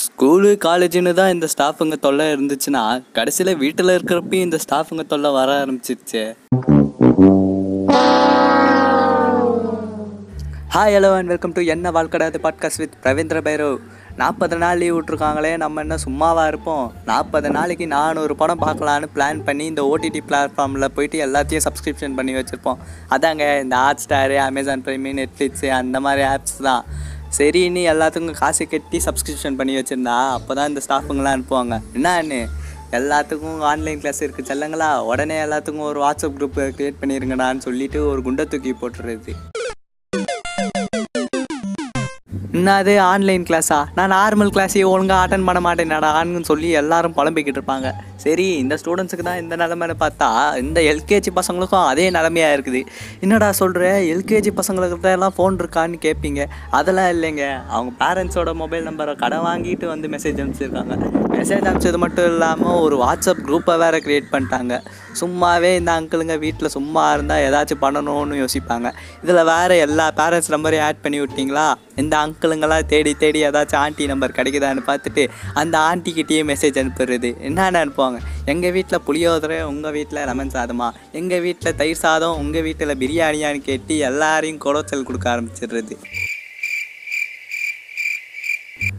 School காலேஜுன்னு தான் இந்த ஸ்டாஃபுங்க தொல்லை இருந்துச்சுன்னா கடைசியில் வீட்டில் இருக்கிறப்பையும் இந்த ஸ்டாஃபுங்க தொல்லை வர ஆரம்பிச்சிருச்சு. Hi hello and welcome to என்ன வாழ்க்கடாது பாட்காஸ்ட் வித் ரவீந்திர பைரவ். நாற்பது நாள் லீவ் விட்ருக்காங்களே நம்ம என்ன சும்மாவாக இருப்போம்? நாற்பது நாளைக்கு நானூறு படம் பார்க்கலான்னு பிளான் பண்ணி இந்த ஓடிடி பிளாட்ஃபார்மில் போயிட்டு எல்லாத்தையும் சப்ஸ்கிரிப்ஷன் பண்ணி வச்சுருப்போம். அதாங்க இந்த Hotstar Amazon prime Netflix அந்த மாதிரி ஆப்ஸ் தான். சரின்னு எல்லாத்துக்கும் காசு கட்டி சப்ஸ்கிரிப்ஷன் பண்ணி வச்சுருந்தா அப்போ தான் இந்த ஸ்டாஃபுங்கெலாம் அனுப்புவாங்க. என்னன்னு எல்லாத்துக்கும் ஆன்லைன் கிளாஸ் இருக்குது செல்லங்களா? உடனே எல்லாத்துக்கும் ஒரு வாட்ஸ்அப் குரூப் க்ரியேட் பண்ணிடுங்கடான்னு சொல்லிட்டு ஒரு குண்டை தூக்கி போட்டுறது. என்னது ஆன்லைன் கிளாஸா நான் நார்மல் கிளாஸையே ஒழுங்காக அட்டன் பண்ண மாட்டேன்டான்னு சொல்லி எல்லாரும் புலம்பிக்கிட்டு இருப்பாங்க. சரி இந்த ஸ்டூடெண்ட்ஸுக்கு தான் இந்த நிலமைன்னு பார்த்தா இந்த எல்கேஜி பசங்களுக்கும் அதே நிலமையாக இருக்குது. என்னடா சொல்கிற எல்கேஜி பசங்களுக்கு எல்லாம் ஃபோன் இருக்கான்னு கேட்பீங்க அதெல்லாம் இல்லைங்க. அவங்க பேரண்ட்ஸோட மொபைல் நம்பரை கடை வாங்கிட்டு வந்து மெசேஜ் அனுப்பிச்சிருக்காங்க. மெசேஜ் அனுப்பிச்சது மட்டும் இல்லாமல் ஒரு வாட்ஸ்அப் குரூப்பை வேறு க்ரியேட் பண்ணிட்டாங்க. சும்மாவே இந்த அங்கிளுங்க வீட்டில் சும்மா இருந்தால் ஏதாச்சும் பண்ணணும்னு யோசிப்பாங்க. இதில் வேறு எல்லா பேரண்ட்ஸ் நம்பரையும் ஆட் பண்ணி விட்டிங்களா? இந்த அங்கிளுங்கெல்லாம் தேடி தேடி ஏதாச்சும் ஆண்டி நம்பர் கிடைக்குதான்னு பார்த்துட்டு அந்த ஆண்டிக்கிட்டேயே மெசேஜ் அனுப்புறது என்னென்ன அனுப்புவாங்க? எங்கள் வீட்டில் புளியோதரை உங்கள் வீட்டில் லெமன் சாதமா? எங்கள் வீட்டில் தயிர் சாதம் உங்கள் வீட்டில் பிரியாணியான்னு கேட்டு எல்லாரையும் குடைச்சல் கொடுக்க ஆரம்பிச்சிடுறது.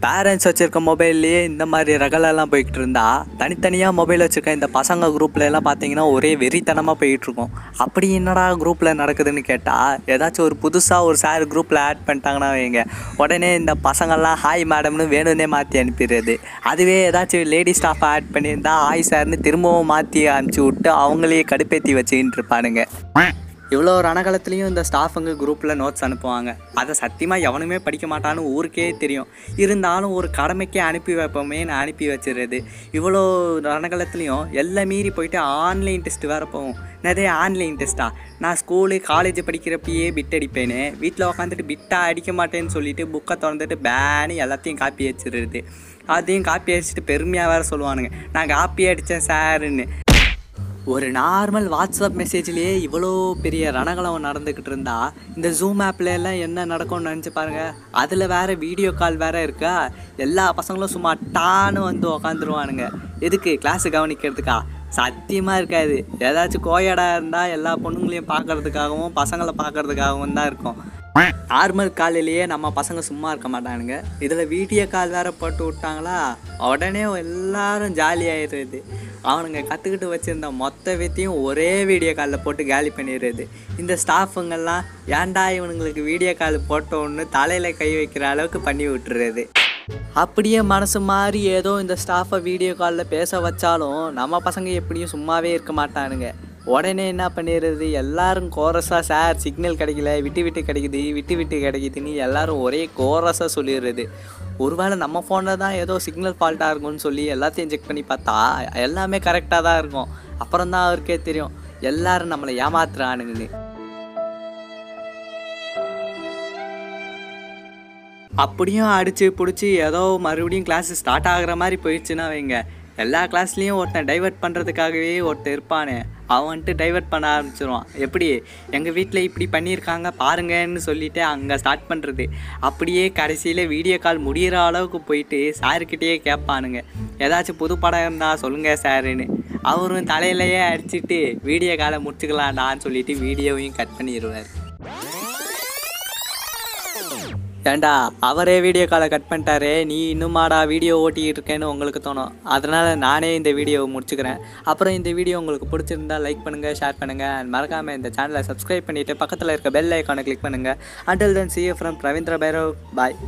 பேரண்ட்ஸ் வச்சுருக்க மொபைல்லையே இந்த மாதிரி ரகலெல்லாம் போய்கிட்டு இருந்தா தனித்தனியாக மொபைல் வச்சுருக்க இந்த பசங்க குரூப்பில் எல்லாம் பார்த்தீங்கன்னா ஒரே வெறித்தனமாக போயிட்டுருக்கோம். அப்படி என்னடா குரூப்பில் நடக்குதுன்னு கேட்டால் ஏதாச்சும் ஒரு புதுசாக ஒரு சார் குரூப்பில் ஆட் பண்ணிட்டாங்கன்னா வைங்க உடனே இந்த பசங்கள்லாம் ஹாய் மேடம்னு வேணும்னே மாற்றி அனுப்பிடுறது. அதுவே ஏதாச்சும் லேடி ஸ்டாஃப் ஆட் பண்ணியிருந்தா ஹாய் சார்னு திரும்பவும் மாற்றி அனுப்பிச்சி விட்டு அவங்களையே கடுப்பேற்றி வச்சுக்கிட்டு இருப்பானுங்க. இவ்வளோ ரணகலத்துலேயும் இந்த ஸ்டாஃபுங்க குரூப்பில் நோட்ஸ் அனுப்புவாங்க. அதை சத்தியமாக எவனுமே படிக்க மாட்டான்னு ஊருக்கே தெரியும். இருந்தாலும் ஒரு கடமைக்கே அனுப்பி வைப்போமே நான் அனுப்பி வச்சிடுறது. இவ்வளோ ரணகலத்துலேயும் எல்லாம் மீறி போயிட்டு ஆன்லைன் டெஸ்ட் வேறு போகும். நிறைய ஆன்லைன் டெஸ்ட்டா நான் ஸ்கூலு காலேஜ் படிக்கிறப்பயே பிட் அடிப்பேனே. வீட்டில் உக்காந்துட்டு பிட்டாக அடிக்க மாட்டேன்னு சொல்லிட்டு புக்கை திறந்துட்டு பேனு எல்லாத்தையும் காப்பி வச்சிடுறது அதையும் காப்பி அடிச்சுட்டு பெருமையாக வேறு சொல்லுவானுங்க. நான் காப்பி அடித்தேன் சாருன்னு ஒரு நார்மல் வாட்ஸ்அப் மெசேஜ்லேயே இவ்வளோ பெரிய ரணகலம் நடந்துக்கிட்டு இருந்தா இந்த ஜூம் ஆப்ல எல்லாம் என்ன நடக்கும்னு நினச்சி பாருங்க. அதில் வேற வீடியோ கால் வேற இருக்கா? எல்லா பசங்களும் சும்மா டான்னு வந்து உக்காந்துருவானுங்க. எதுக்கு கிளாஸ் கவனிக்கிறதுக்கா? சத்தியமாக இருக்காது. ஏதாச்சும் கோயடாக இருந்தால் எல்லா பொண்ணுங்களையும் பார்க்கறதுக்காகவும் பசங்களை பார்க்கறதுக்காகவும் தான் இருக்கும். நார்மல் காலையிலேயே நம்ம பசங்க சும்மா இருக்க மாட்டானுங்க. இதில் வீடியோ கால் வேற போட்டு விட்டாங்களா? உடனே எல்லாரும் ஜாலி அவனுங்க கற்றுக்கிட்டு வச்சுருந்த மொத்த வித்தையும் ஒரே வீடியோ காலில் போட்டு காலி பண்ணிடுறது. இந்த ஸ்டாஃபுங்கெல்லாம் ஏன்டா இவனுங்களுக்கு வீடியோ கால் போட்டோன்னு தலையில் கை வைக்கிற அளவுக்கு பண்ணி விட்டுறது. அப்படியே மனசு மாதிரி ஏதோ இந்த ஸ்டாஃபை வீடியோ காலில் பேச வச்சாலும் நம்ம பசங்க எப்படியும் சும்மாவே இருக்க மாட்டானுங்க. உடனே என்ன பண்ணிடுறது? எல்லாரும் கோரஸாக சார் சிக்னல் கிடைக்கல விட்டு விட்டு கிடைக்குது விட்டு விட்டு கிடைக்குதுன்னு எல்லாரும் ஒரே கோரஸாக சொல்லிடுறது. ஒருவேளை நம்ம ஃபோனில் தான் ஏதோ சிக்னல் ஃபால்ட்டாக இருக்கும்னு சொல்லி எல்லாத்தையும் செக் பண்ணி பார்த்தா எல்லாமே கரெக்டாக தான் இருக்கும். அப்புறம் தான் அவருக்கே தெரியும். எல்லாரும் நம்மளை ஏமாத்துறானுங்கன்னு. அப்படியும் அடித்து பிடிச்சி ஏதோ மறுபடியும் கிளாஸ் ஸ்டார்ட் ஆகுற மாதிரி போயிடுச்சுன்னா வைங்க. எல்லா கிளாஸ்லேயும் ஒருத்தன் டைவர்ட் பண்ணுறதுக்காகவே ஒருத்தன் இருப்பானே. அவன் வந்துட்டு டைவெர்ட் பண்ண ஆரம்பிச்சிருவான். எப்படி? எங்கள் வீட்டில் இப்படி பண்ணியிருக்காங்க பாருங்கன்னு சொல்லிட்டு அங்கே ஸ்டார்ட் பண்ணுறது அப்படியே கடைசியில் வீடியோ கால் முடிகிற அளவுக்கு போயிட்டு சாருக்கிட்டேயே கேட்பானுங்க. ஏதாச்சும் புது படம் இருந்தால் சொல்லுங்கள் சாருன்னு. அவரும் தலையிலையே அடிச்சுட்டு வீடியோ காலை முடிச்சுக்கலாம்டான்னு சொல்லிட்டு வீடியோவையும் கட் பண்ணிடுவார் ஏண்டா அவரே வீடியோ காலை கட் பண்ணிட்டாரே நீ இன்னுமாடா வீடியோ ஓட்டிக்கிட்டு இருக்கேன்னு உங்களுக்கு தோணும். அதனால் நானே இந்த வீடியோவை முடிச்சுக்கிறேன். அப்புறம் இந்த வீடியோ உங்களுக்கு பிடிச்சிருந்தா லைக் பண்ணுங்கள் ஷேர் பண்ணுங்கள் அண்ட் மறக்காமல் இந்த சேனலை சப்ஸ்கிரைப் பண்ணிவிட்டு பக்கத்தில் இருக்க பெல் ஐக்கானை கிளிக் பண்ணுங்கள் until then see from Ravindra Bhairav bye